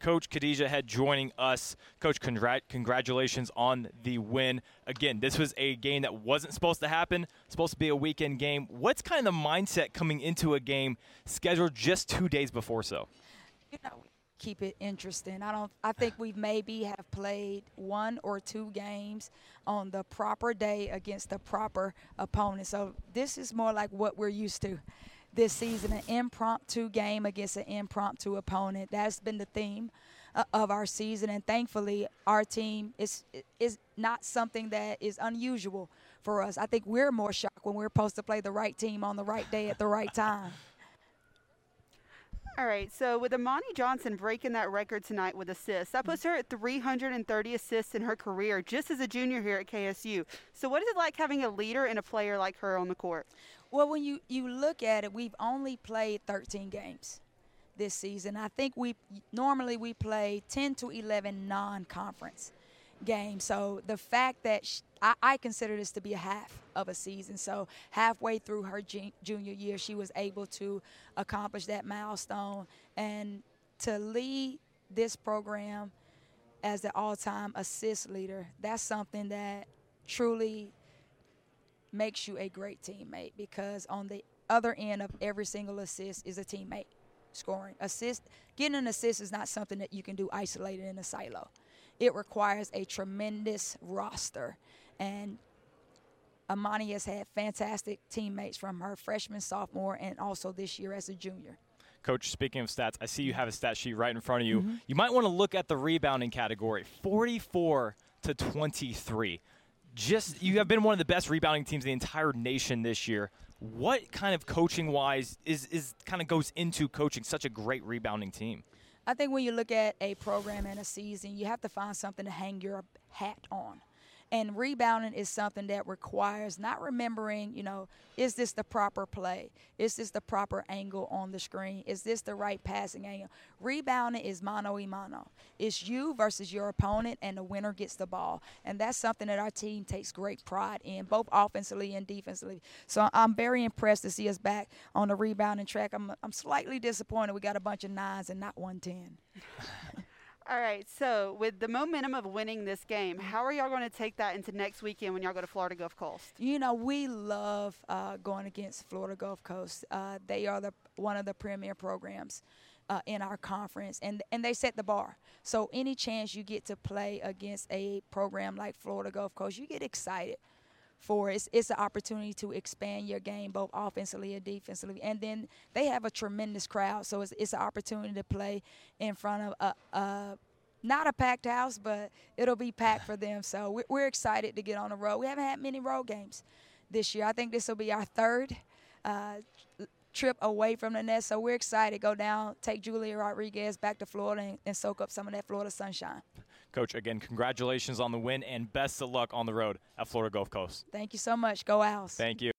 Coach Khadijah Head joining us. Coach, congr- congratulations on the win. Again, this was a game that wasn't supposed to happen, supposed to be a weekend game. What's kind of the mindset coming into a game scheduled just two days before so? You know, keep it interesting. I don't. I think we maybe have played one or two games on the proper day against the proper opponent. So this is more like what we're used to this season: an impromptu game against an impromptu opponent. That's been the theme uh, of our season, and thankfully, our team is is not something that is unusual for us. I think we're more shocked when we're supposed to play the right team on the right day at the right time. All right, so with Amani Johnson breaking that record tonight with assists, that puts her at 330 assists in her career just as a junior here at KSU. So, what is it like having a leader and a player like her on the court? Well, when you, you look at it, we've only played 13 games this season. I think we normally we play 10 to 11 non-conference games. So the fact that she, I, I, consider this to be a half of a season. So halfway through her junior year, she was able to accomplish that milestone and to lead this program as the all-time assist leader. That's something that truly makes you a great teammate because on the other end of every single assist is a teammate scoring. Assist, getting an assist is not something that you can do isolated in a silo. It requires a tremendous roster, and Amani has had fantastic teammates from her freshman, sophomore, and also this year as a junior. Coach, speaking of stats, I see you have a stat sheet right in front of you. Mm-hmm. You might want to look at the rebounding category 44 to 23 just you have been one of the best rebounding teams in the entire nation this year. What kind of coaching wise is is kind of goes into coaching such a great rebounding team? I think when you look at a program and a season, you have to find something to hang your hat on. And rebounding is something that requires not remembering, you know, is this the proper play? Is this the proper angle on the screen? Is this the right passing angle? Rebounding is mano y mano. It's you versus your opponent, and the winner gets the ball. And that's something that our team takes great pride in, both offensively and defensively. So I'm very impressed to see us back on the rebounding track. I'm, I'm slightly disappointed we got a bunch of nines and not 110. All right. So, with the momentum of winning this game, mm-hmm. how are y'all going to take that into next weekend when y'all go to Florida Gulf Coast? You know, we love uh, going against Florida Gulf Coast. Uh, they are the one of the premier programs. Uh, in our conference, and and they set the bar. So any chance you get to play against a program like Florida Gulf Coast, you get excited for it's it's an opportunity to expand your game both offensively and defensively. And then they have a tremendous crowd so it's, it's an opportunity to play in front of a, a not a packed house but it'll be packed for them. So we're, we're excited to get on the road. We haven't had many road games this year. I think this will be our third uh, trip away from the nest so we're excited. To go down take julia rodriguez back to florida and, and soak up some of that florida sunshine Coach, again, congratulations on the win and best of luck on the road at Florida Gulf Coast. Thank you so much. Go Owls. Thank you.